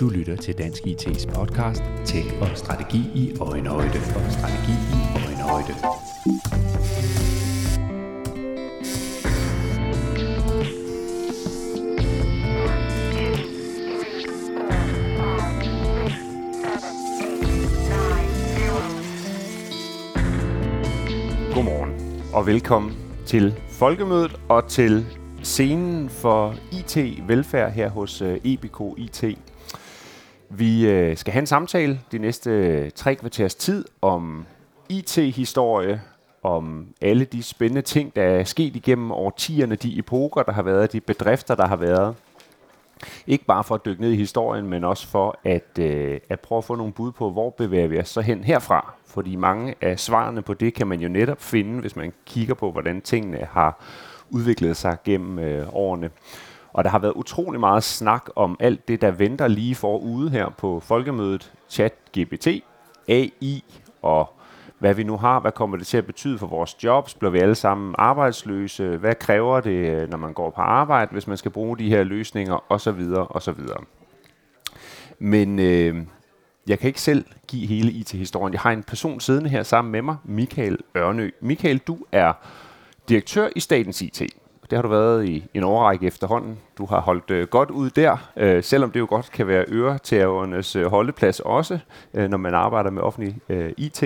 Du lytter til Dansk IT's podcast til og strategi i øjenhøjde og strategi i øjenhøjde. Godmorgen og velkommen til Folkemødet og til scenen for IT-velfærd her hos øh, EBK IT. Vi øh, skal have en samtale de næste øh, tre kvarters tid om IT-historie, om alle de spændende ting, der er sket igennem årtierne, de epoker, der har været, de bedrifter, der har været. Ikke bare for at dykke ned i historien, men også for at, øh, at prøve at få nogle bud på, hvor bevæger vi os så hen herfra. Fordi mange af svarene på det kan man jo netop finde, hvis man kigger på, hvordan tingene har udviklet sig gennem øh, årene. Og der har været utrolig meget snak om alt det, der venter lige forude her på folkemødet. Chat, GPT, AI og hvad vi nu har. Hvad kommer det til at betyde for vores jobs? Bliver vi alle sammen arbejdsløse? Hvad kræver det, øh, når man går på arbejde, hvis man skal bruge de her løsninger? Og så videre, og så videre. Men øh, jeg kan ikke selv give hele IT-historien. Jeg har en person siddende her sammen med mig, Michael Ørnø. Michael, du er direktør i Statens IT. Det har du været i en årrække efterhånden. Du har holdt øh, godt ud der, øh, selvom det jo godt kan være øretævernes øh, holdeplads også, øh, når man arbejder med offentlig øh, IT.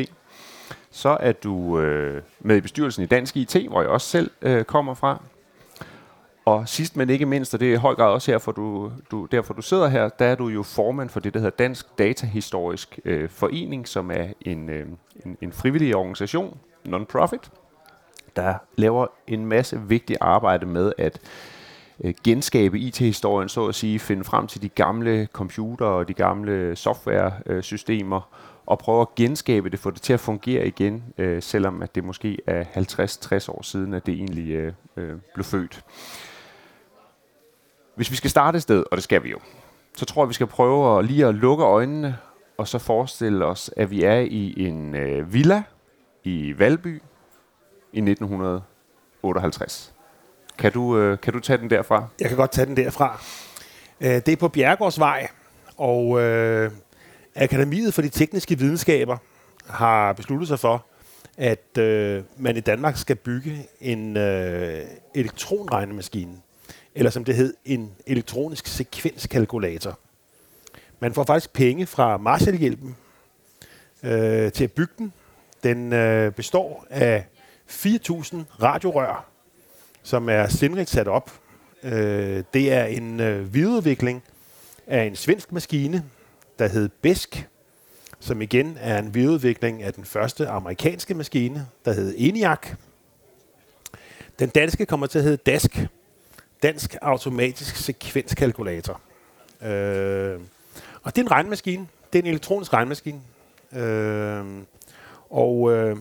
Så er du øh, med i bestyrelsen i Dansk IT, hvor jeg også selv øh, kommer fra. Og sidst men ikke mindst, og det er i høj grad også her, for du, du, derfor du sidder her, der er du jo formand for det, der hedder Dansk Datahistorisk øh, Forening, som er en, øh, en, en frivillig organisation, non-profit, der laver en masse vigtigt arbejde med at øh, genskabe IT-historien, så at sige, finde frem til de gamle computer og de gamle software-systemer, øh, og prøve at genskabe det, få det til at fungere igen, øh, selvom at det måske er 50-60 år siden, at det egentlig øh, øh, blev født. Hvis vi skal starte et sted, og det skal vi jo, så tror jeg, vi skal prøve at lige at lukke øjnene, og så forestille os, at vi er i en øh, villa i Valby i 1958. Kan du, øh, kan du tage den derfra? Jeg kan godt tage den derfra. Øh, det er på Bjergårdsvej, og øh, Akademiet for de Tekniske Videnskaber har besluttet sig for, at øh, man i Danmark skal bygge en øh, elektronregnemaskine, eller som det hed, en elektronisk sekvenskalkulator. Man får faktisk penge fra Marshallhjælpen øh, til at bygge den. Den øh, består af 4.000 radiorør, som er sindrigt sat op. Øh, det er en øh, videreudvikling af en svensk maskine, der hed BESK, som igen er en videreudvikling af den første amerikanske maskine, der hed ENIAC. Den danske kommer til at hedde DASK, Dansk Automatisk Sekvenskalkulator. Øh, og det er en regnmaskine. Det er en elektronisk regnmaskine. Øh, og øh,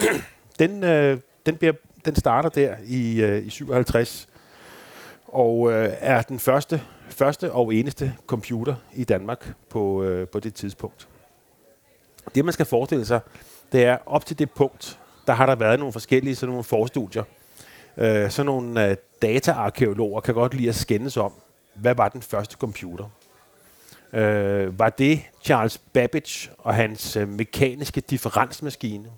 den, øh, den, bliver, den starter der i, øh, i 57 og øh, er den første, første og eneste computer i Danmark på, øh, på det tidspunkt. Det man skal forestille sig, det er op til det punkt, der har der været nogle forskellige sådan nogle forstudier. Øh, sådan nogle øh, dataarkeologer kan godt lide at skændes om, hvad var den første computer? Øh, var det Charles Babbage og hans øh, mekaniske differensmaskine?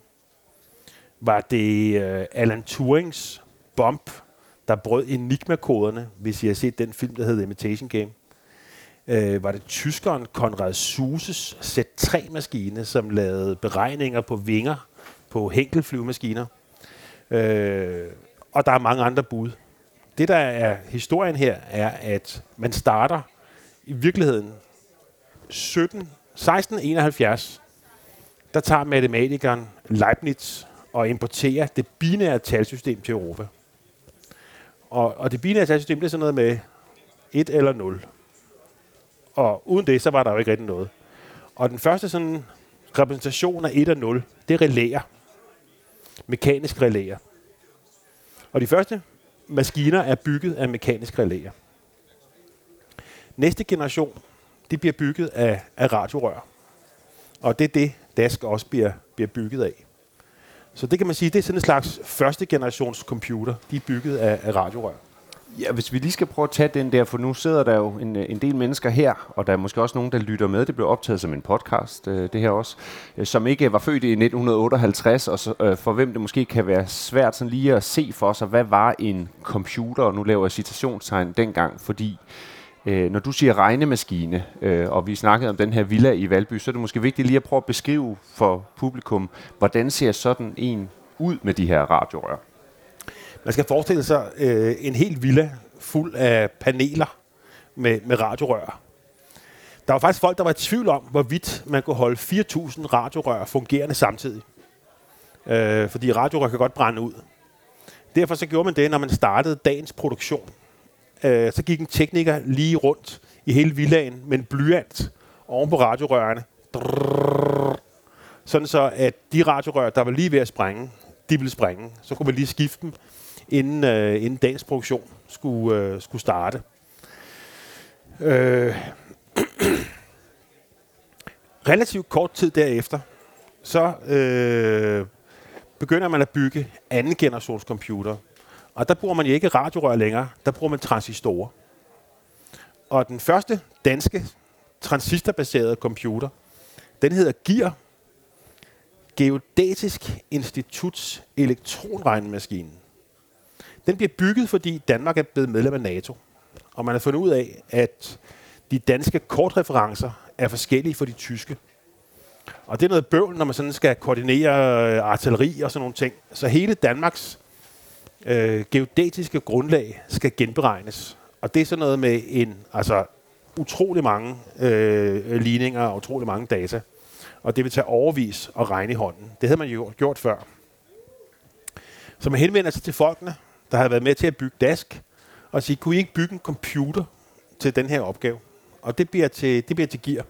Var det øh, Alan Turings bomb, der brød enigma-koderne, hvis I har set den film, der hedder Imitation Game? Øh, var det tyskeren Konrad Suses Z3-maskine, som lavede beregninger på vinger på Henkel-flyvemaskiner? Øh, og der er mange andre bud. Det, der er historien her, er, at man starter i virkeligheden 17, 1671, der tager matematikeren Leibniz og importere det binære talsystem til Europa. Og, og det binære talsystem, det er sådan noget med 1 eller 0. Og uden det, så var der jo ikke rigtig noget. Og den første sådan repræsentation af 1 og 0, det er relæer. Mekanisk relæer. Og de første maskiner er bygget af mekaniske relæer. Næste generation, det bliver bygget af, af radiorør. Og det er det, DASK også bliver, bliver bygget af. Så det kan man sige, det er sådan en slags første generations computer. De er bygget af, af radiorør. Ja, hvis vi lige skal prøve at tage den der, for nu sidder der jo en, øh, en del mennesker her, og der er måske også nogen, der lytter med. Det blev optaget som en podcast, øh, det her også, øh, som ikke var født i 1958, og så, øh, for hvem det måske kan være svært sådan lige at se for sig, hvad var en computer, og nu laver jeg citationstegn dengang, fordi øh, Øh, når du siger regnemaskine, øh, og vi snakkede om den her villa i Valby, så er det måske vigtigt lige at prøve at beskrive for publikum, hvordan ser sådan en ud med de her radiorør? Man skal forestille sig øh, en helt villa fuld af paneler med, med radiorør. Der var faktisk folk, der var i tvivl om, hvorvidt man kunne holde 4.000 radiorør fungerende samtidig. Øh, fordi radiorør kan godt brænde ud. Derfor så gjorde man det, når man startede dagens produktion. Øh, så gik en tekniker lige rundt i hele villaen med en blyant oven på radiorørene. Drrr, sådan så, at de radiorør, der var lige ved at sprænge, de ville sprænge. Så kunne man lige skifte dem inden, øh, inden dagens produktion skulle, øh, skulle starte. Øh, relativt kort tid derefter, så øh, begynder man at bygge anden generations computer. Og der bruger man ikke radiorør længere, der bruger man transistorer. Og den første danske transistorbaserede computer, den hedder GIR, Geodatisk Instituts elektronregnemaskine. Den bliver bygget, fordi Danmark er blevet medlem af NATO. Og man har fundet ud af, at de danske kortreferencer er forskellige for de tyske. Og det er noget bøvl, når man sådan skal koordinere øh, artilleri og sådan nogle ting. Så hele Danmarks øh, geodetiske grundlag skal genberegnes. Og det er sådan noget med en, altså utrolig mange øh, ligninger og utrolig mange data. Og det vil tage overvis at regne i hånden. Det havde man jo gjort før. Så man henvender sig til folkene, der har været med til at bygge DASK, og sige, kunne I ikke bygge en computer til den her opgave? Og det bliver til, det bliver til gear.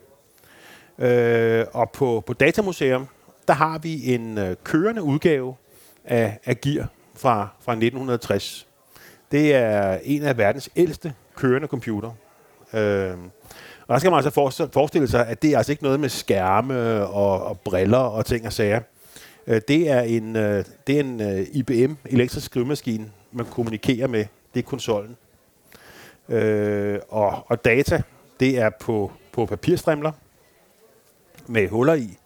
Øh, og på, på Datamuseum, der har vi en øh, kørende udgave af, af gear fra, fra 1960. Det er en af verdens ældste kørende computer. Øh, og der skal man altså forestille sig, at det er altså ikke noget med skærme og, og briller og ting og sager. Øh, det er en, øh, det er en øh, IBM elektrisk skrivemaskine, man kommunikerer med. Det er konsollen. Øh, og, og data, det er på, på papirstrimler med huller i,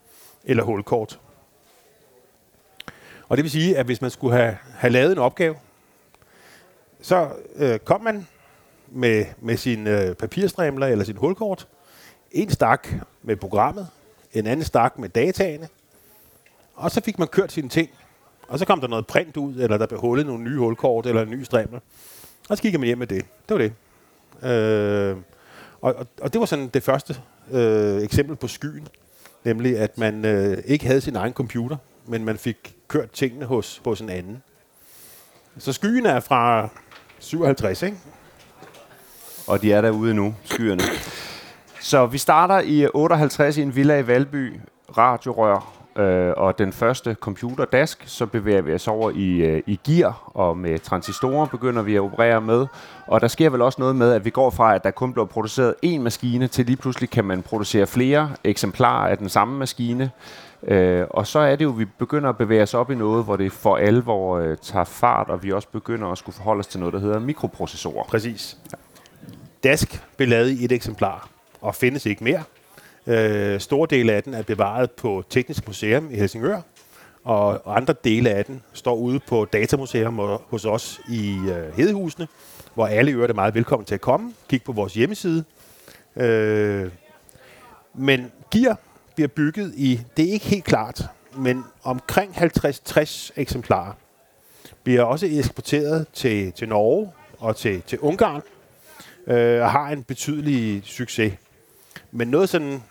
eller hulkort. Og det vil sige, at hvis man skulle have, have lavet en opgave, så øh, kom man med, med sin øh, papirstrimler eller sin hulkort, en stak med programmet, en anden stak med dataene, og så fik man kørt sine ting. Og så kom der noget print ud, eller der blev hullet nogle nye hulkort, eller en ny strimler. Og så gik man hjem med det. Det var det. Øh, og, og, og det var sådan det første øh, eksempel på skyen. Nemlig, at man øh, ikke havde sin egen computer, men man fik kørt tingene hos, hos en anden. Så skyen er fra 57, ikke? Og de er derude nu, skyerne. Så vi starter i 58 i en villa i Valby, radiorør, øh, og den første computerdask, så bevæger vi os over i, øh, i gear, og med transistorer begynder vi at operere med. Og der sker vel også noget med, at vi går fra, at der kun bliver produceret én maskine, til lige pludselig kan man producere flere eksemplarer af den samme maskine. Øh, og så er det jo, at vi begynder at bevæge os op i noget, hvor det for alvor øh, tager fart, og vi også begynder at skulle forholde os til noget, der hedder mikroprocessorer. Præcis. Ja. Dask blev lavet i et eksemplar, og findes ikke mere. Øh, store dele af den er bevaret på Teknisk Museum i Helsingør, og andre dele af den står ude på Datamuseum og hos os i øh, Hedehusene, hvor alle øvrigt er meget velkommen til at komme. Kig på vores hjemmeside. Øh, men gear bliver bygget i, det er ikke helt klart, men omkring 50-60 eksemplarer bliver også eksporteret til, til Norge og til, til Ungarn, øh, og har en betydelig succes. Men noget sådan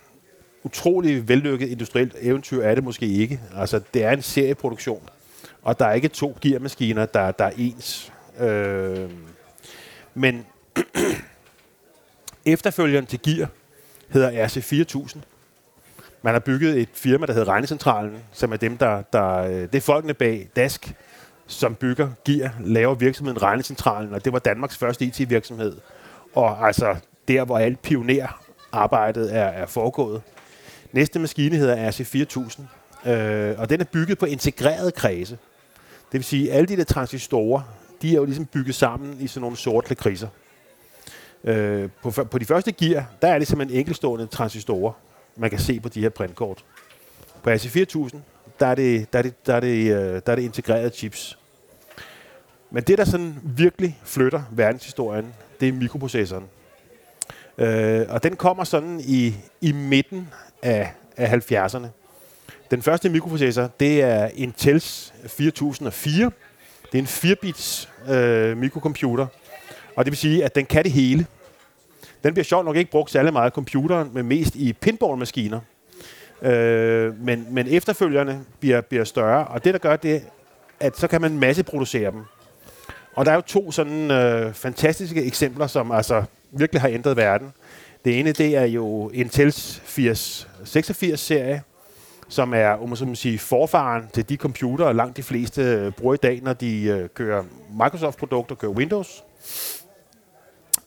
utrolig vellykket industrielt eventyr er det måske ikke. Altså, det er en serieproduktion, og der er ikke to gearmaskiner, der, der er ens. Øh, men efterfølgeren til gear hedder RC4000. Man har bygget et firma, der hedder Regnecentralen, som er dem, der, der øh, det er folkene bag Dask, som bygger gear, laver virksomheden Regnecentralen, og det var Danmarks første IT-virksomhed. Og altså der, hvor alt pionerarbejdet er, er foregået. Næste maskine hedder RC4000, øh, og den er bygget på integreret kredse. Det vil sige, at alle de der transistorer, de er jo ligesom bygget sammen i sådan nogle sorte kriser. Øh, på, på de første gear, der er det simpelthen enkeltstående transistorer, man kan se på de her printkort. På AC4000, der er det, der er det, der er det, øh, der er det integrerede chips. Men det, der sådan virkelig flytter verdenshistorien, det er mikroprocessoren. Øh, og den kommer sådan i, i midten af, af 70'erne. Den første mikroprocessor, det er Intels 4004. Det er en 4-bits øh, mikrocomputer, og det vil sige, at den kan det hele. Den bliver sjovt nok ikke brugt særlig meget af computeren, men mest i pinballmaskiner. Øh, men, men efterfølgerne bliver, bliver større, og det der gør det, at så kan man masseproducere dem. Og der er jo to sådan øh, fantastiske eksempler, som altså virkelig har ændret verden. Det ene, det er jo Intels 8086-serie, som er, om man sige, forfaren til de computere, langt de fleste øh, bruger i dag, når de øh, kører Microsoft-produkter, kører Windows.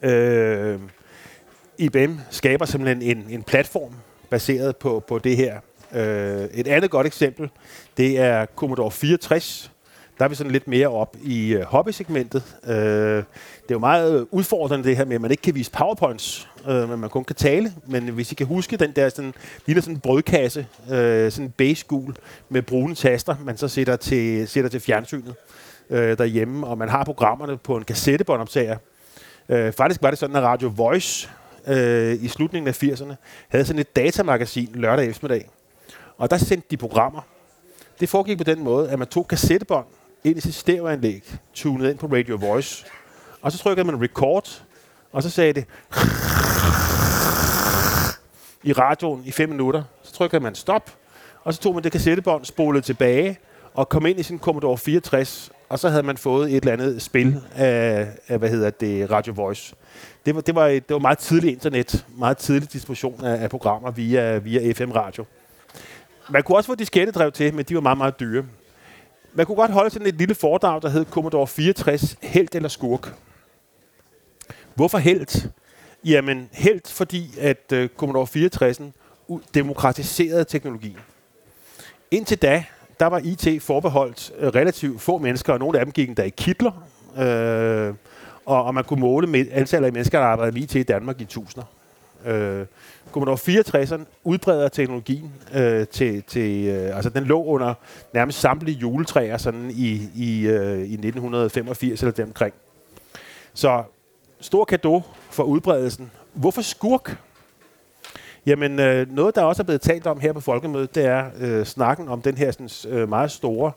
Øh, IBM skaber simpelthen en, en platform baseret på, på det her. Øh, et andet godt eksempel, det er Commodore 64, der er vi sådan lidt mere op i øh, hobbysegmentet. Øh, det er jo meget øh, udfordrende det her med, at man ikke kan vise powerpoints, øh, men man kun kan tale. Men hvis I kan huske den der sådan, ligner sådan en brødkasse, øh, sådan en beige med brune taster, man så sætter til, sætter til fjernsynet øh, derhjemme, og man har programmerne på en kassettebåndoptager. Øh, faktisk var det sådan, at Radio Voice øh, i slutningen af 80'erne havde sådan et datamagasin lørdag eftermiddag. Og der sendte de programmer. Det foregik på den måde, at man tog kassettebånd, ind i sit stereoanlæg, tunet ind på Radio Voice, og så trykkede man record, og så sagde det i radioen i 5 minutter. Så trykkede man stop, og så tog man det kassettebånd, spolede tilbage, og kom ind i sin Commodore 64, og så havde man fået et eller andet spil af, af hvad hedder det, Radio Voice. Det var, det var, et, det var meget tidligt internet, meget tidlig distribution af, af programmer via, via FM-radio. Man kunne også få diskettedrev til, men de var meget, meget dyre man kunne godt holde sådan et lille foredrag, der hed Commodore 64, Helt eller Skurk. Hvorfor helt? Jamen, helt fordi, at uh, Commodore 64 demokratiserede teknologien. Indtil da, der var IT forbeholdt øh, relativt få mennesker, og nogle af dem gik endda i kitler. Øh, og, og man kunne måle med antallet af mennesker, der arbejdede med IT i Danmark i tusinder. Øh, Commodore 64'eren udbreder teknologien øh, til, til øh, altså den lå under nærmest samtlige juletræer sådan i, i, øh, i 1985 eller deromkring. Så stor kado for udbredelsen. Hvorfor skurk? Jamen, øh, noget, der også er blevet talt om her på Folkemødet, det er øh, snakken om den her sådan, øh, meget store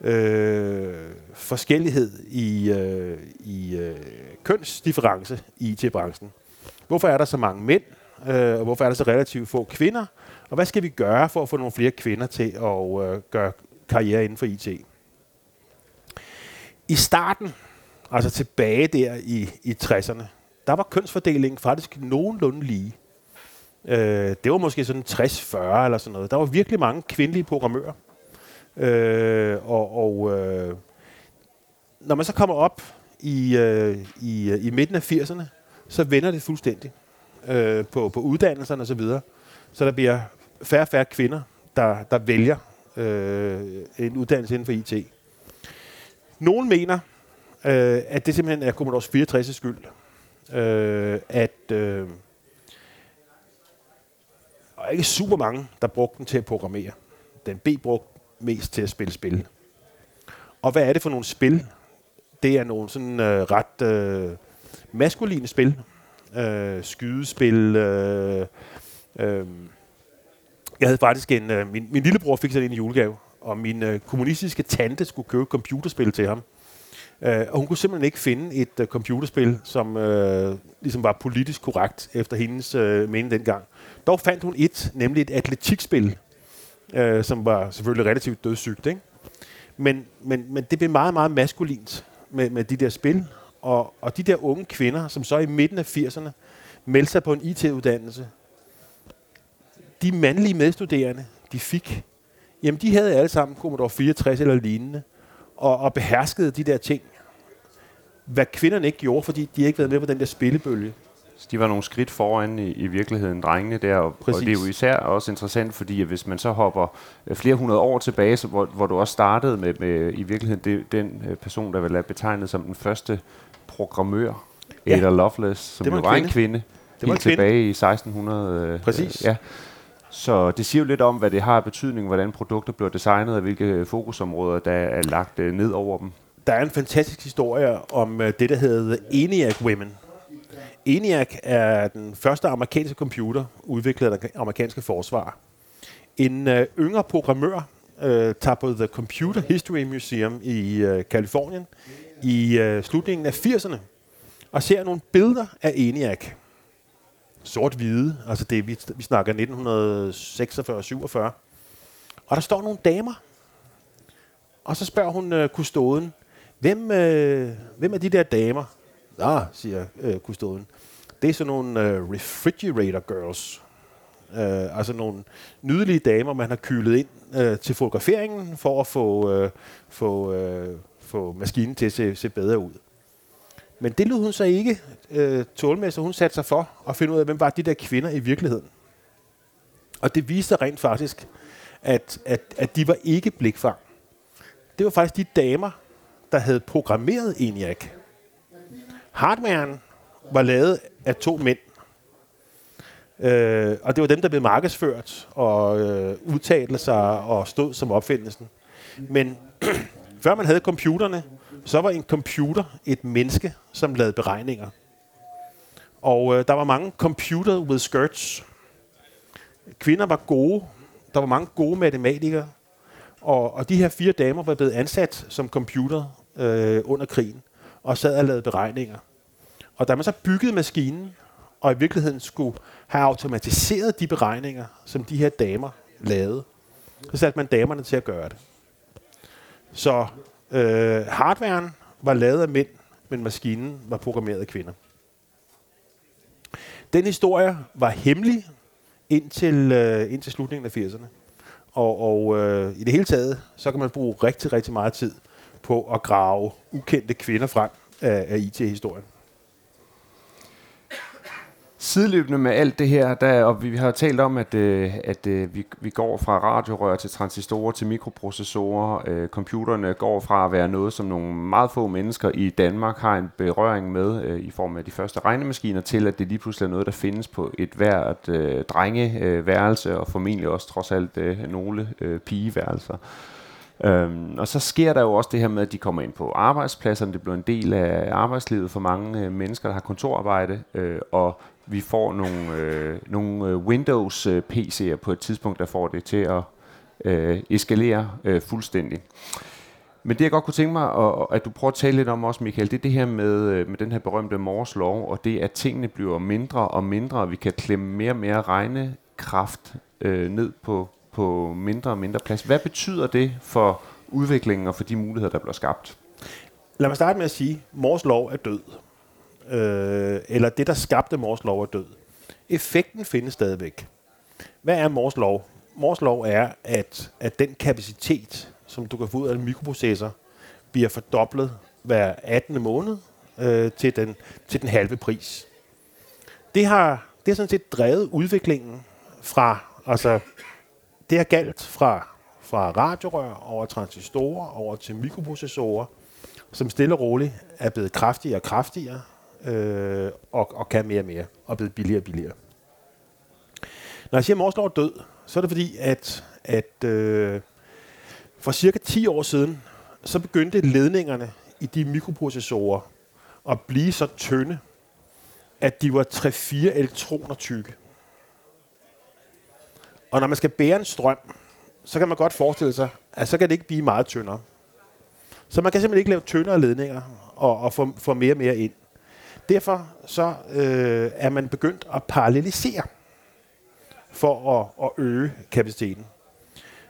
øh, forskellighed i, øh, i øh, kønsdifference i IT-branchen. Hvorfor er der så mange mænd? øh, og hvorfor er der så relativt få kvinder, og hvad skal vi gøre for at få nogle flere kvinder til at øh, gøre karriere inden for IT? I starten, altså tilbage der i, i 60'erne, der var kønsfordelingen faktisk nogenlunde lige. Øh, det var måske sådan 60-40 eller sådan noget. Der var virkelig mange kvindelige programmører. Øh, og og øh, når man så kommer op i, øh, i, øh, i midten af 80'erne, så vender det fuldstændig øh, på, på uddannelserne osv., så, videre. så der bliver færre og færre kvinder, der, der vælger øh, en uddannelse inden for IT. Nogle mener, øh, at det simpelthen er Commodore 64 skyld, øh, at øh, var ikke super mange, der brugte den til at programmere. Den blev brugt mest til at spille spil. Og hvad er det for nogle spil? Det er nogle sådan øh, ret øh, maskuline spil, øh, skydespil. Øh, øh, jeg havde faktisk en... Øh, min, min lillebror fik sådan en julegave, og min øh, kommunistiske tante skulle købe computerspil til ham. Øh, og hun kunne simpelthen ikke finde et øh, computerspil, som øh, ligesom var politisk korrekt efter hendes øh, mening dengang. Dog fandt hun et, nemlig et atletikspil, øh, som var selvfølgelig relativt dødssygt. Ikke? Men, men, men det blev meget, meget maskulint med, med de der spil, og, og de der unge kvinder, som så i midten af 80'erne meldte sig på en IT-uddannelse, de mandlige medstuderende, de fik, jamen de havde alle sammen Commodore 64 eller lignende, og, og beherskede de der ting. Hvad kvinderne ikke gjorde, fordi de ikke været med på den der spillebølge. de var nogle skridt foran i, i virkeligheden, drengene der, og, og det er jo især også interessant, fordi hvis man så hopper øh, flere hundrede år tilbage, så, hvor, hvor du også startede med, med i virkeligheden det, den øh, person, der vil være betegnet som den første programmør, ja. Ada Lovelace, som det var, jo var en kvinde, det var helt en kvinde. tilbage i 1600. Øh, Præcis. Øh, ja. Så det siger jo lidt om, hvad det har af betydning, hvordan produkter bliver designet, og hvilke øh, fokusområder, der er lagt øh, ned over dem. Der er en fantastisk historie om øh, det, der hedder ENIAC Women. ENIAC er den første amerikanske computer, udviklet af det amerikanske forsvar. En øh, yngre programmør øh, tager på The Computer History Museum i øh, Kalifornien i øh, slutningen af 80'erne og ser nogle billeder af ENIAC sort-hvide. Altså det, vi, vi snakker 1946-47. Og der står nogle damer. Og så spørger hun øh, kustoden, hvem, øh, hvem er de der damer? Ah, siger øh, kustoden. Det er sådan nogle øh, refrigerator girls. Øh, altså nogle nydelige damer, man har kylet ind øh, til fotograferingen for at få, øh, få, øh, få maskinen til at se, se bedre ud. Men det lød hun så ikke øh, tåle med, så hun satte sig for at finde ud af, hvem var de der kvinder i virkeligheden. Og det viste rent faktisk, at, at, at de var ikke blikfang. Det var faktisk de damer, der havde programmeret ENIAC. Hardwaren var lavet af to mænd. Øh, og det var dem, der blev markedsført og øh, udtalte sig og stod som opfindelsen. Men før man havde computerne, så var en computer et menneske, som lavede beregninger. Og øh, der var mange computer with skirts. Kvinder var gode. Der var mange gode matematikere. Og, og de her fire damer var blevet ansat som computer øh, under krigen, og sad og lavede beregninger. Og da man så byggede maskinen, og i virkeligheden skulle have automatiseret de beregninger, som de her damer lavede, så satte man damerne til at gøre det. Så Øh, hardwaren var lavet af mænd, men maskinen var programmeret af kvinder. Den historie var hemmelig indtil, øh, indtil slutningen af 80'erne. Og, og øh, i det hele taget, så kan man bruge rigtig, rigtig meget tid på at grave ukendte kvinder frem af, af IT-historien sideløbende med alt det her, der, og vi har talt om, at, øh, at øh, vi, vi går fra radiorør til transistorer til mikroprocessorer. Øh, computerne går fra at være noget, som nogle meget få mennesker i Danmark har en berøring med øh, i form af de første regnemaskiner, til at det lige pludselig er noget, der findes på et hvert øh, drengeværelse, øh, og formentlig også trods alt øh, nogle øh, pigeværelser. Øhm, og så sker der jo også det her med, at de kommer ind på arbejdspladserne. Det bliver en del af arbejdslivet for mange øh, mennesker, der har kontorarbejde. Øh, og vi får nogle, øh, nogle øh, Windows-PC'er øh, på et tidspunkt, der får det til at øh, eskalere øh, fuldstændig. Men det jeg godt kunne tænke mig, og, at du prøver at tale lidt om også, Michael, det er det her med, øh, med den her berømte Mors lov, og det at tingene bliver mindre og mindre, og vi kan klemme mere og mere regnekraft øh, ned på, på mindre og mindre plads. Hvad betyder det for udviklingen og for de muligheder, der bliver skabt? Lad mig starte med at sige, at Mors lov er død øh, eller det, der skabte Mors lov, er død. Effekten findes stadigvæk. Hvad er Mors lov? Mors lov er, at, at den kapacitet, som du kan få ud af en mikroprocessor, bliver fordoblet hver 18. måned øh, til, den, til den halve pris. Det har, det har sådan set drevet udviklingen fra, altså det har galt fra, fra radiorør over transistorer over til mikroprocessorer, som stille og roligt er blevet kraftigere og kraftigere, øh, og, og kan mere og mere, og blevet billigere og billigere. Når jeg siger, at Mors er død, så er det fordi, at, at øh, for cirka 10 år siden, så begyndte ledningerne i de mikroprocessorer at blive så tynde, at de var 3-4 elektroner tykke. Og når man skal bære en strøm, så kan man godt forestille sig, at så kan det ikke blive meget tyndere. Så man kan simpelthen ikke lave tyndere ledninger og, og få, få mere og mere ind. Derfor så øh, er man begyndt at parallelisere for at, at øge kapaciteten.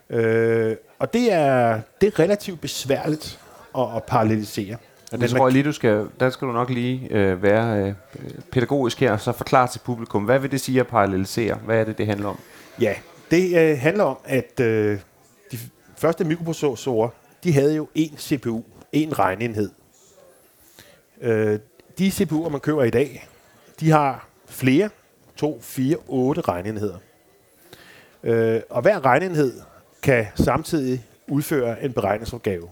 Øh, og det er, det er relativt besværligt at, at parallelisere. Og det tror jeg lige, du skal, der skal du nok lige øh, være øh, pædagogisk her, og så forklare til publikum, hvad vil det sige at parallelisere? Hvad er det, det handler om? Ja, det øh, handler om, at øh, de første mikroprocessorer, de havde jo én CPU, én regnenhed. Øh, de CPU'er, man køber i dag, de har flere, 2, 4, 8 regnenheder. Øh, og hver regnenhed kan samtidig udføre en beregningsopgave.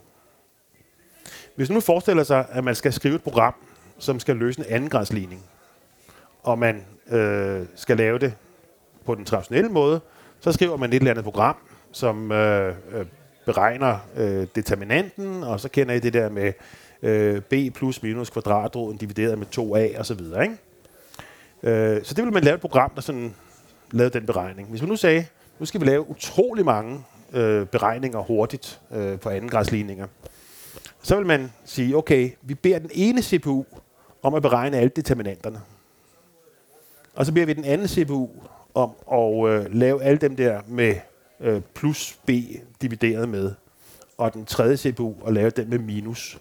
Hvis nu forestiller sig, at man skal skrive et program, som skal løse en andengradsligning, og man øh, skal lave det på den traditionelle måde, så skriver man et eller andet program, som øh, øh, beregner øh, determinanten, og så kender I det der med øh, b plus minus kvadratroden divideret med 2a og så videre. Ikke? Øh, så det vil man lave et program, der sådan lavede den beregning. Hvis man nu sagde, nu skal vi lave utrolig mange øh, beregninger hurtigt øh, på andengradsligninger, så vil man sige, okay, vi beder den ene CPU om at beregne alle determinanterne. Og så beder vi den anden CPU om at øh, lave alle dem der med øh, plus b divideret med, og den tredje CPU at lave den med minus.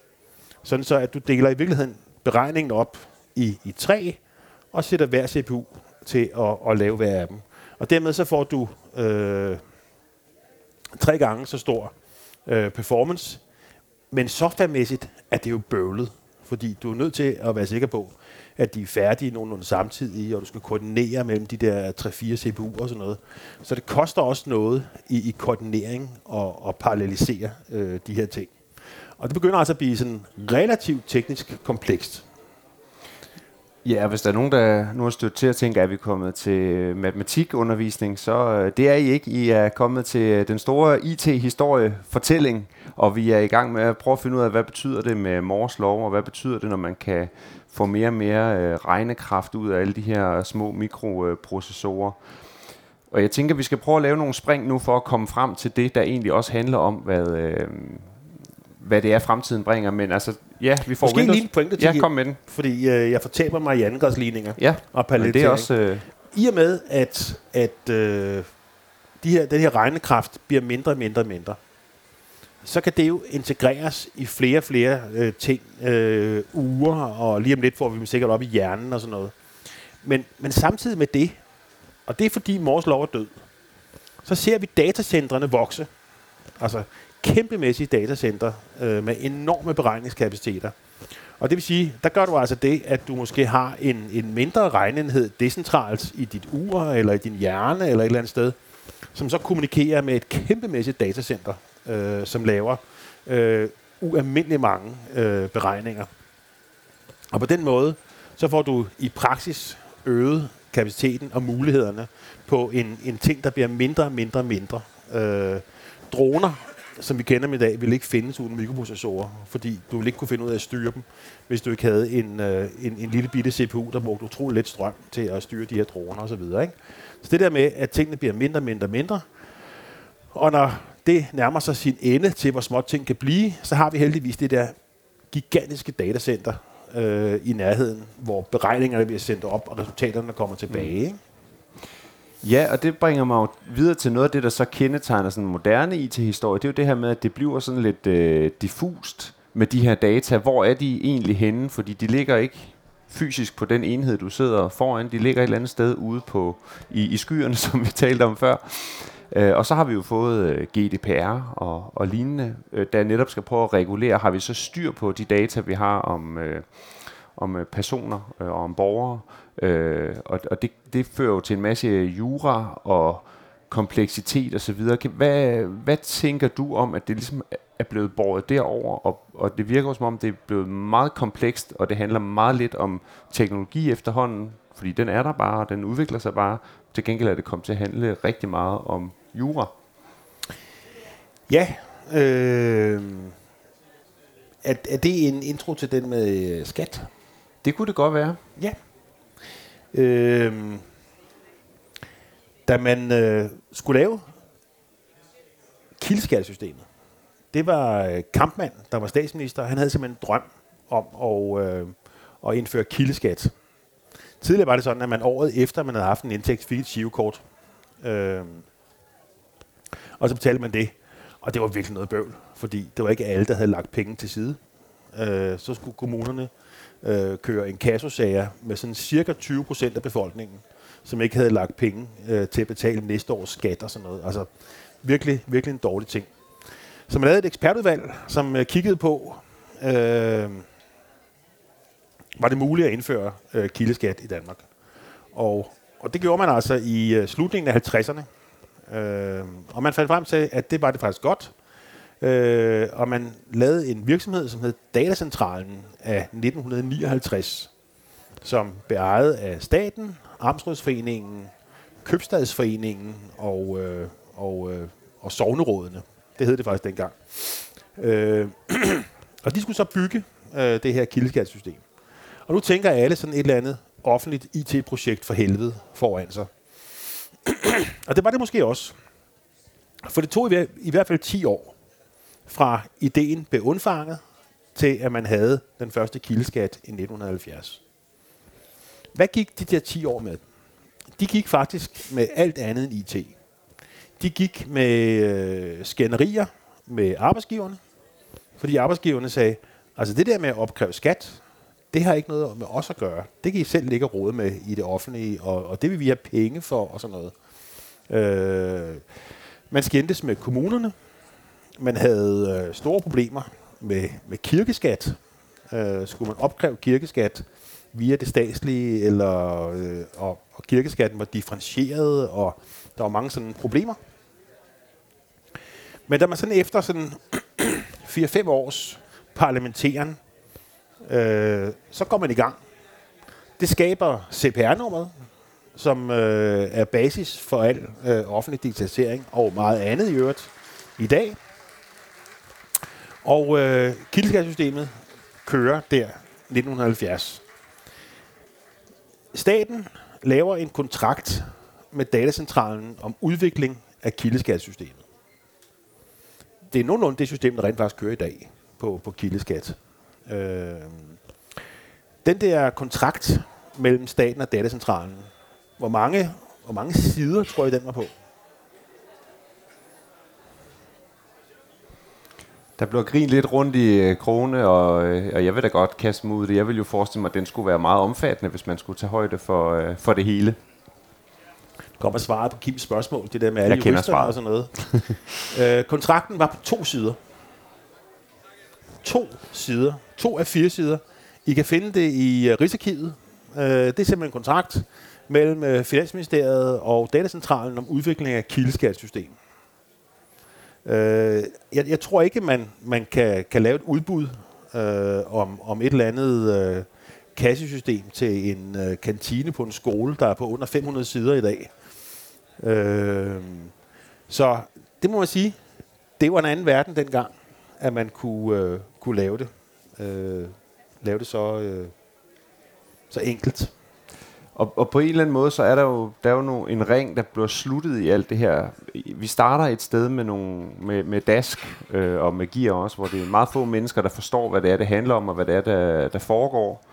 Sådan så, at du deler i virkeligheden beregningen op i, i tre, og sætter hver CPU til at, at lave hver af dem. Og dermed så får du øh, tre gange så stor øh, performance, men softwaremæssigt er det jo bøvlet, fordi du er nødt til at være sikker på, at de er færdige nogenlunde samtidig, og du skal koordinere mellem de der 3-4 CPU'er og sådan noget. Så det koster også noget i, i koordinering og, og parallelisere øh, de her ting. Og det begynder altså at blive sådan relativt teknisk komplekst. Ja, hvis der er nogen, der nu har stødt til at tænke, at vi er kommet til matematikundervisning, så øh, det er I ikke. I er kommet til øh, den store IT-historiefortælling, og vi er i gang med at prøve at finde ud af, hvad betyder det med Mors lov, og hvad betyder det, når man kan få mere og mere øh, regnekraft ud af alle de her små mikroprocessorer. Og jeg tænker, at vi skal prøve at lave nogle spring nu for at komme frem til det, der egentlig også handler om, hvad, øh, hvad det er, fremtiden bringer. Men altså, ja, vi får Måske Windows. en lille pointe til Ja, kom med den. Fordi øh, jeg fortaber mig i andengradsligninger Ja, og men det er også... Øh, I og med, at, at øh, de her, den her regnekraft bliver mindre og mindre og mindre, så kan det jo integreres i flere og flere øh, ting, øh, uger, og lige om lidt får vi dem sikkert op i hjernen og sådan noget. Men, men samtidig med det, og det er fordi Mors lov er død, så ser vi datacentrene vokse. Altså kæmpemæssige datacenter øh, med enorme beregningskapaciteter. Og det vil sige, der gør du altså det, at du måske har en, en mindre regnenhed decentralt i dit ur, eller i din hjerne, eller et eller andet sted, som så kommunikerer med et kæmpemæssigt datacenter, øh, som laver øh, ualmindelig mange øh, beregninger. Og på den måde, så får du i praksis øget kapaciteten og mulighederne på en, en ting, der bliver mindre, mindre, mindre. Øh, droner, som vi kender dem i dag, vil ikke findes uden mikroprocessorer, fordi du vil ikke kunne finde ud af at styre dem, hvis du ikke havde en, øh, en, en lille bitte CPU, der brugte utrolig lidt strøm til at styre de her droner osv. Ikke? Så det der med, at tingene bliver mindre, mindre, mindre, og når det nærmer sig sin ende til, hvor småt ting kan blive, så har vi heldigvis det der gigantiske datacenter øh, i nærheden, hvor beregningerne bliver sendt op, og resultaterne kommer tilbage. Ikke? Ja, og det bringer mig jo videre til noget af det, der så kendetegner sådan en moderne IT-historie. Det er jo det her med, at det bliver sådan lidt øh, diffust med de her data. Hvor er de egentlig henne? Fordi de ligger ikke fysisk på den enhed, du sidder foran. De ligger et eller andet sted ude på i, i skyerne, som vi talte om før. Øh, og så har vi jo fået øh, GDPR og, og lignende, øh, der netop skal prøve at regulere. Har vi så styr på de data, vi har om... Øh, om øh, personer øh, og om borgere. Øh, og og det, det fører jo til en masse jura og kompleksitet osv. Hvad, hvad tænker du om, at det ligesom er blevet båret derover, og, og det virker som om, det er blevet meget komplekst, og det handler meget lidt om teknologi efterhånden, fordi den er der bare, og den udvikler sig bare. Til gengæld er det kommet til at handle rigtig meget om jura. Ja. Øh, er, er det en intro til den med skat? Det kunne det godt være. Ja. Øhm, da man øh, skulle lave kildeskattesystemet, det var øh, Kampmann, der var statsminister. Han havde simpelthen en drøm om at, øh, at indføre kildeskat. Tidligere var det sådan, at man året efter, man havde haft en indtægt, fik et shivkort. Øh, og så betalte man det. Og det var virkelig noget bøvl, fordi det var ikke alle, der havde lagt penge til side. Øh, så skulle kommunerne øh, kører en kassosager med sådan cirka 20 procent af befolkningen, som ikke havde lagt penge øh, til at betale næste års skat og sådan noget. Altså virkelig, virkelig en dårlig ting. Så man lavede et ekspertudvalg, som øh, kiggede på, øh, var det muligt at indføre øh, kildeskat i Danmark. Og, og det gjorde man altså i øh, slutningen af 50'erne. Øh, og man fandt frem til, at det var det faktisk godt. Øh, og man lavede en virksomhed, som hed Datacentralen af 1959, som blev ejet af staten, Amtsrådsforeningen, Købstadsforeningen og, øh, og, øh, og sovnerådene. Det hed det faktisk dengang. Øh, og de skulle så bygge øh, det her kildeskattesystem. Og nu tænker alle sådan et eller andet offentligt IT-projekt for helvede foran sig. og det var det måske også. For det tog i, i hvert fald 10 år fra ideen blev undfanget, til at man havde den første kildeskat i 1970. Hvad gik de der 10 år med? De gik faktisk med alt andet end IT. De gik med øh, skænderier med arbejdsgiverne, fordi arbejdsgiverne sagde, altså det der med at opkræve skat, det har ikke noget med os at gøre. Det kan I selv ligge og rode med i det offentlige, og, og det vil vi have penge for og sådan noget. Øh, man skændtes med kommunerne. Man havde øh, store problemer med, med kirkeskat. Øh, skulle man opkræve kirkeskat via det statslige, eller, øh, og, og kirkeskatten var differentieret, og der var mange sådan problemer. Men da man sådan efter sådan 4-5 års parlamenteren, øh, så går man i gang. Det skaber CPR-nummeret, som øh, er basis for al øh, offentlig digitalisering og meget andet i øvrigt i dag. Og øh, kildeskatsystemet kører der 1970. Staten laver en kontrakt med datacentralen om udvikling af kildeskatsystemet. Det er nogenlunde det system, der rent faktisk kører i dag på, på kildeskat. Øh, den der kontrakt mellem staten og datacentralen, hvor mange, hvor mange sider tror jeg, den var på? Der blev grint lidt rundt i øh, krone, og, øh, og jeg vil da godt kaste mig ud det. Jeg vil jo forestille mig, at den skulle være meget omfattende, hvis man skulle tage højde for, øh, for det hele. Kommer svaret på Kims spørgsmål, det der med alle jurister og sådan noget. øh, kontrakten var på to sider. To sider. To af fire sider. I kan finde det i uh, Rigsarkivet. Øh, det er simpelthen en kontrakt mellem uh, Finansministeriet og Datacentralen om udvikling af kildeskattesystem. Øh, jeg, jeg tror ikke, man, man kan, kan lave et udbud øh, om, om et eller andet øh, kassesystem til en øh, kantine på en skole, der er på under 500 sider i dag. Øh, så det må man sige, det var en anden verden dengang, at man kunne, øh, kunne lave det. Øh, lave det så, øh, så enkelt. Og, og på en eller anden måde, så er der jo, der er jo no, en ring, der bliver sluttet i alt det her. Vi starter et sted med, nogle, med, med dask øh, og med gear også, hvor det er meget få mennesker, der forstår, hvad det er, det handler om, og hvad det er, der, der foregår,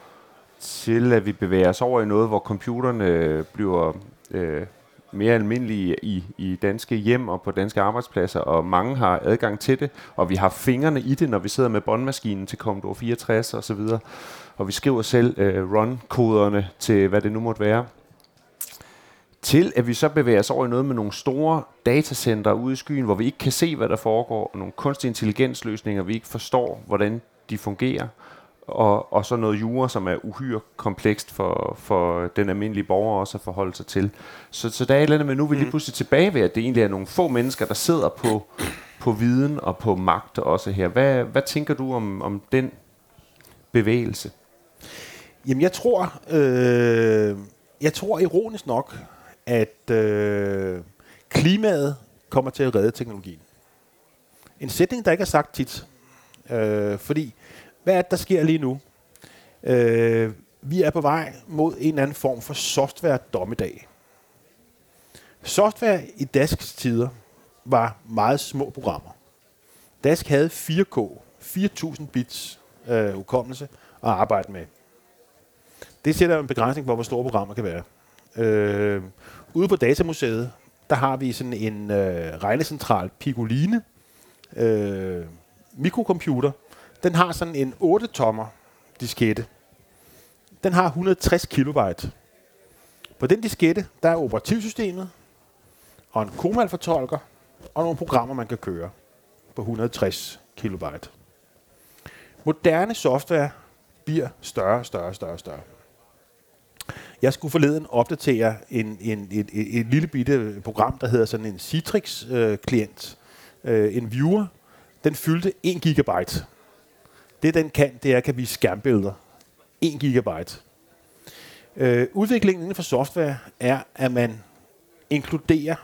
til at vi bevæger os over i noget, hvor computerne bliver øh, mere almindelige i, i danske hjem og på danske arbejdspladser, og mange har adgang til det, og vi har fingrene i det, når vi sidder med båndmaskinen til Commodore 64 og så videre, og vi skriver selv øh, run-koderne til, hvad det nu måtte være, til at vi så bevæger os over i noget med nogle store datacenter ude i skyen, hvor vi ikke kan se, hvad der foregår, og nogle kunstig intelligensløsninger, vi ikke forstår, hvordan de fungerer, og, og så noget jura, som er uhyre komplekst for, for den almindelige borger også at forholde sig til. Så, så der er et eller andet med, nu er vi lige mm. pludselig tilbage ved, at det egentlig er nogle få mennesker, der sidder på, på viden og på magt også her. Hvad, hvad tænker du om, om den bevægelse? Jamen jeg tror, øh, jeg tror ironisk nok, at øh, klimaet kommer til at redde teknologien. En sætning, der ikke er sagt tit. Øh, fordi hvad er det, der sker lige nu? Øh, vi er på vej mod en eller anden form for software-dommedag. Software i Dasks tider var meget små programmer. Dask havde 4K, 4000 bits øh, hukommelse at arbejde med. Det sætter en begrænsning på, hvor store programmer kan være. Øh, ude på Datamuseet, der har vi sådan en øh, regnecentral Picoline øh, mikrocomputer, den har sådan en 8-tommer diskette. Den har 160 kilobyte. På den diskette, der er operativsystemet, og en Komal-fortolker, og nogle programmer, man kan køre på 160 kilobyte. Moderne software bliver større, større, større, større. Jeg skulle forleden opdatere en, en, et, et, et lille bitte program, der hedder sådan en Citrix-klient, øh, en viewer. Den fyldte 1 gigabyte. Det den kan, det er at kan vise skærmbilleder. 1 gigabyte. Øh, udviklingen inden for software er, at man inkluderer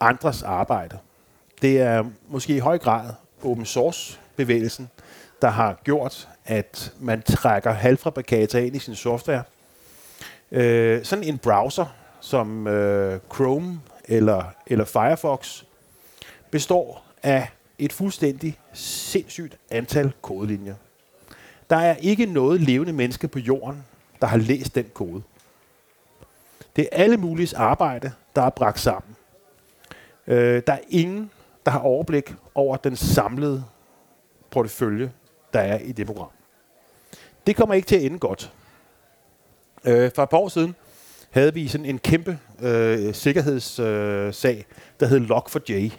andres arbejde. Det er måske i høj grad open source bevægelsen, der har gjort, at man trækker halvfabrikater ind i sin software. Øh, sådan en browser som øh, Chrome eller, eller Firefox består af et fuldstændig sindssygt antal kodelinjer. Der er ikke noget levende menneske på jorden, der har læst den kode. Det er alle mulige arbejde, der er bragt sammen. Øh, der er ingen, der har overblik over den samlede portefølje, der er i det program. Det kommer ikke til at ende godt. Øh, for et par år siden havde vi sådan en kæmpe øh, sikkerhedssag, øh, der hed Log4j.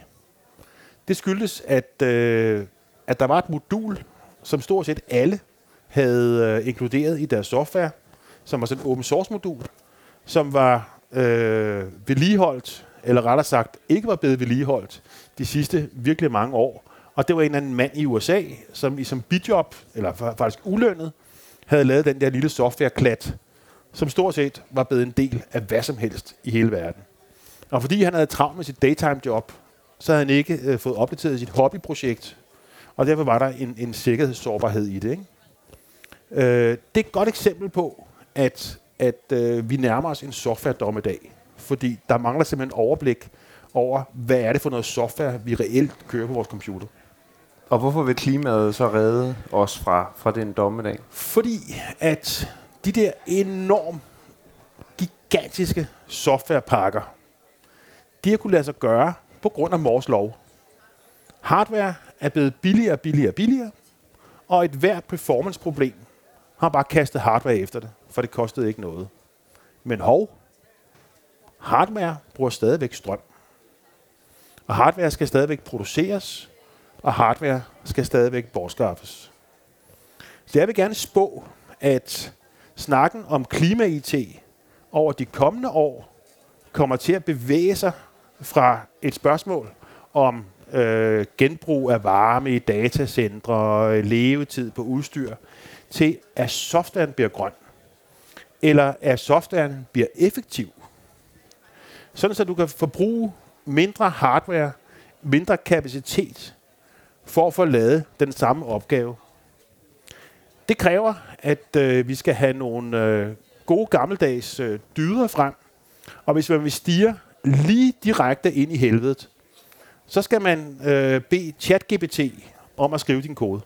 Det skyldtes, at, øh, at der var et modul, som stort set alle havde øh, inkluderet i deres software, som var sådan et open source modul, som var øh, vedligeholdt, eller rettere sagt ikke var blevet vedligeholdt de sidste virkelig mange år. Og det var en eller anden mand i USA, som i som bidjob, eller faktisk ulønnet, havde lavet den der lille softwareklat, som stort set var blevet en del af hvad som helst i hele verden. Og fordi han havde travlt med sit daytime job, så havde han ikke øh, fået opdateret sit hobbyprojekt, og derfor var der en, en sikkerhedssårbarhed i det. Ikke? Øh, det er et godt eksempel på, at, at øh, vi nærmer os en software-dommedag, fordi der mangler simpelthen overblik over, hvad er det for noget software, vi reelt kører på vores computer. Og hvorfor vil klimaet så redde os fra, fra den dommedag? Fordi at de der enormt gigantiske softwarepakker, de har kunne lade sig gøre på grund af Mors lov. Hardware er blevet billigere og billigere og billigere, og et hvert performance-problem har bare kastet hardware efter det, for det kostede ikke noget. Men hov, hardware bruger stadigvæk strøm. Og hardware skal stadigvæk produceres, og hardware skal stadigvæk bortskaffes. Så jeg vil gerne spå, at snakken om klima-IT over de kommende år kommer til at bevæge sig fra et spørgsmål om øh, genbrug af varme i datacentre, øh, levetid på udstyr, til at softwaren bliver grøn, eller at softwaren bliver effektiv. Sådan så du kan forbruge mindre hardware, mindre kapacitet, for at få lavet den samme opgave. Det kræver, at øh, vi skal have nogle øh, gode gammeldags øh, dyder frem, og hvis man vil stige lige direkte ind i helvedet, så skal man øh, bede ChatGPT om at skrive din kode.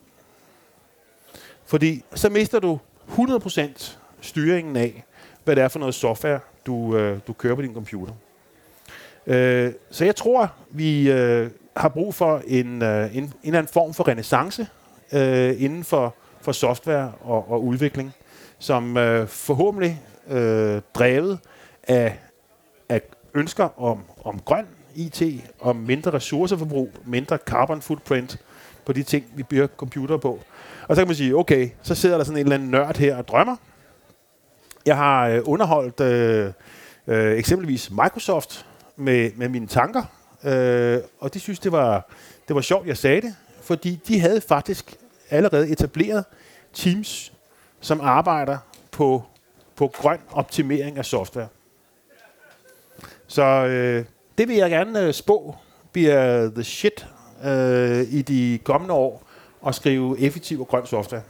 Fordi så mister du 100% styringen af, hvad det er for noget software, du, øh, du kører på din computer. Øh, så jeg tror, vi øh, har brug for en, øh, en, en eller anden form for renaissance øh, inden for, for software og, og udvikling, som øh, forhåbentlig øh, drevet af, af ønsker om, om grøn IT, om mindre ressourceforbrug, mindre carbon footprint på de ting, vi bygger computer på. Og så kan man sige, okay, så sidder der sådan en eller anden nørd her og drømmer. Jeg har øh, underholdt øh, øh, eksempelvis Microsoft med, med mine tanker, øh, og de synes, det var, det var sjovt, jeg sagde det, fordi de havde faktisk allerede etableret teams, som arbejder på, på grøn optimering af software. Så øh, det vil jeg gerne øh, spå bliver the shit øh, i de kommende år at skrive effektiv og grøn software.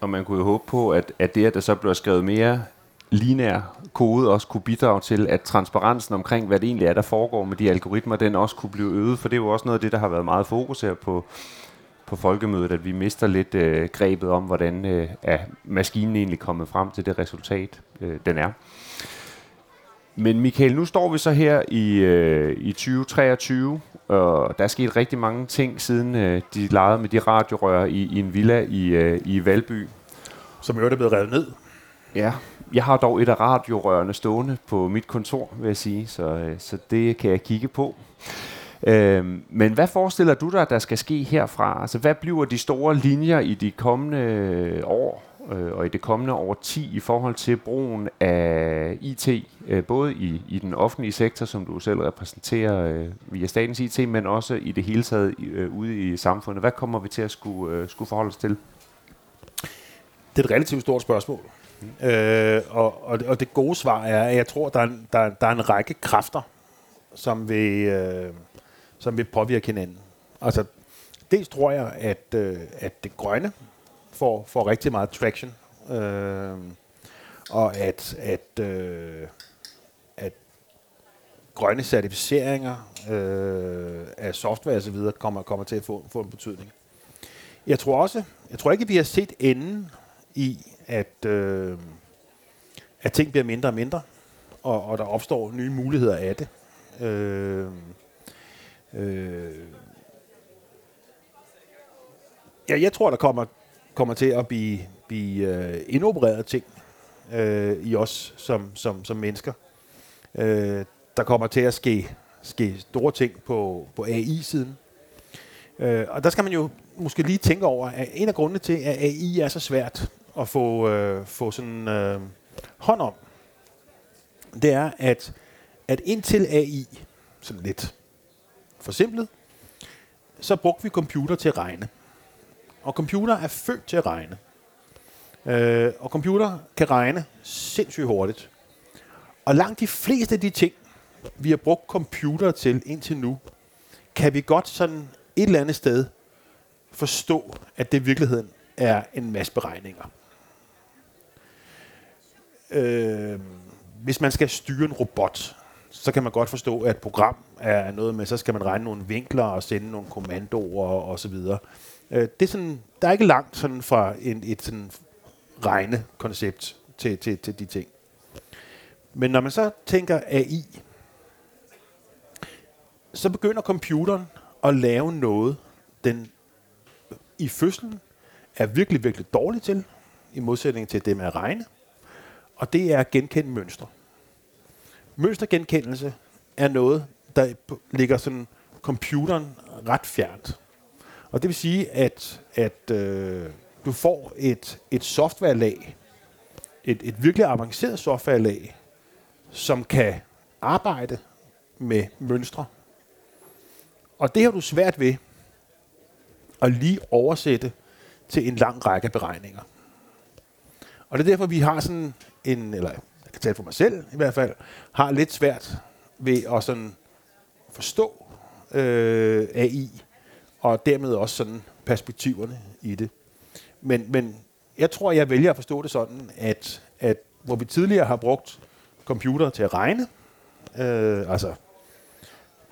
Og man kunne jo håbe på, at, at det, at der så bliver skrevet mere linær kode, også kunne bidrage til, at transparensen omkring, hvad det egentlig er, der foregår med de algoritmer, den også kunne blive øget. For det er jo også noget af det, der har været meget fokus her på, på folkemødet, at vi mister lidt øh, grebet om, hvordan øh, er maskinen egentlig kommet frem til det resultat, øh, den er. Men Michael, nu står vi så her i, øh, i 2023, og der er sket rigtig mange ting, siden øh, de legede med de radiorør i, i en villa i, øh, i Valby. Som jo er blevet revet ned. Ja, jeg har dog et af radiorørene stående på mit kontor, vil jeg sige, så, øh, så det kan jeg kigge på. Øhm, men hvad forestiller du dig, der skal ske herfra? Altså, hvad bliver de store linjer i de kommende øh, år? øh, og i det kommende år 10 i forhold til brugen af IT, øh, både i, i den offentlige sektor, som du selv repræsenterer øh, via statens IT, men også i det hele taget øh, ude i samfundet. Hvad kommer vi til at skulle, øh, skulle forholde os til? Det er et relativt stort spørgsmål. Mm. Øh, og, og, og det gode svar er, at jeg tror, der er en, der, der er en række kræfter, som vil, øh, som vil påvirke hinanden. Altså, dels tror jeg, at, øh, at det grønne får, får rigtig meget traction, øh, og at, at, øh, at grønne certificeringer øh, af software osv. kommer, kommer til at få, få en betydning. Jeg tror også, jeg tror ikke, at vi har set enden i, at, øh, at ting bliver mindre og mindre, og, og der opstår nye muligheder af det. Øh, øh, ja, jeg tror, der kommer, kommer til at blive, blive øh, indopereret ting øh, i os som, som, som mennesker. Øh, der kommer til at ske, ske store ting på, på AI-siden. Øh, og der skal man jo måske lige tænke over, at en af grundene til, at AI er så svært at få, øh, få sådan øh, hånd om, det er, at, at indtil AI, sådan lidt forsimplet, så brugte vi computer til at regne. Og computer er født til at regne. Øh, og computer kan regne sindssygt hurtigt. Og langt de fleste af de ting, vi har brugt computer til indtil nu, kan vi godt sådan et eller andet sted forstå, at det i virkeligheden er en masse beregninger. Øh, hvis man skal styre en robot, så kan man godt forstå, at et program er noget med, så skal man regne nogle vinkler og sende nogle kommandoer og og så videre. Øh, det er sådan, der er ikke langt sådan fra en, et sådan regnekoncept til, til, til de ting. Men når man så tænker AI, så begynder computeren at lave noget, den i fødslen er virkelig, virkelig dårlig til, i modsætning til det med at regne, og det er at genkende mønstre. Mønstergenkendelse er noget, der ligger sådan computeren ret fjernt. Og det vil sige, at, at øh, du får et, et softwarelag, et, et virkelig avanceret softwarelag, som kan arbejde med mønstre. Og det har du svært ved at lige oversætte til en lang række beregninger. Og det er derfor, vi har sådan en, eller jeg kan tale for mig selv i hvert fald, har lidt svært ved at sådan forstå øh, AI, og dermed også sådan perspektiverne i det. Men, men jeg tror, jeg vælger at forstå det sådan, at, at hvor vi tidligere har brugt computer til at regne, øh, altså,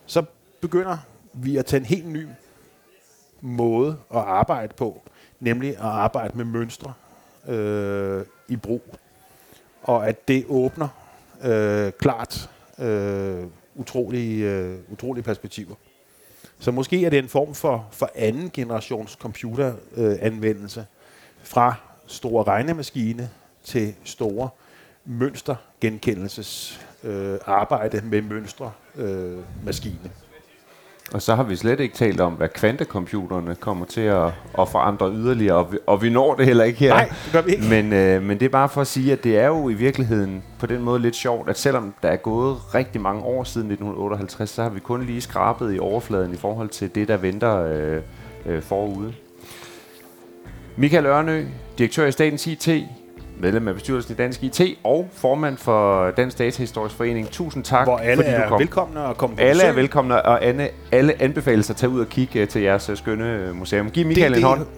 så begynder vi at tage en helt ny måde at arbejde på, nemlig at arbejde med mønstre øh, i brug. Og at det åbner øh, klart øh, utrolige, øh, utrolige perspektiver. Så måske er det en form for, for anden generations computeranvendelse øh, fra store regnemaskine til store mønstergenkendelses øh, arbejde med mønstre øh, maskine. Og så har vi slet ikke talt om, hvad kvantecomputerne kommer til at, at forandre yderligere, og vi, og vi når det heller ikke her. Nej, det gør vi ikke. Men, øh, men det er bare for at sige, at det er jo i virkeligheden på den måde lidt sjovt, at selvom der er gået rigtig mange år siden 1958, så har vi kun lige skrabet i overfladen i forhold til det, der venter øh, øh, forude. Michael Ørnø, direktør i Statens IT, medlem af bestyrelsen i Dansk IT og formand for Dansk Datahistorisk Forening. Tusind tak, Hvor alle fordi du er kom. velkomne og komme på Alle er velkomne, og alle, alle anbefales at tage ud og kigge øh, til jeres øh, skønne øh, museum. Giv Michael det, en hånd. det,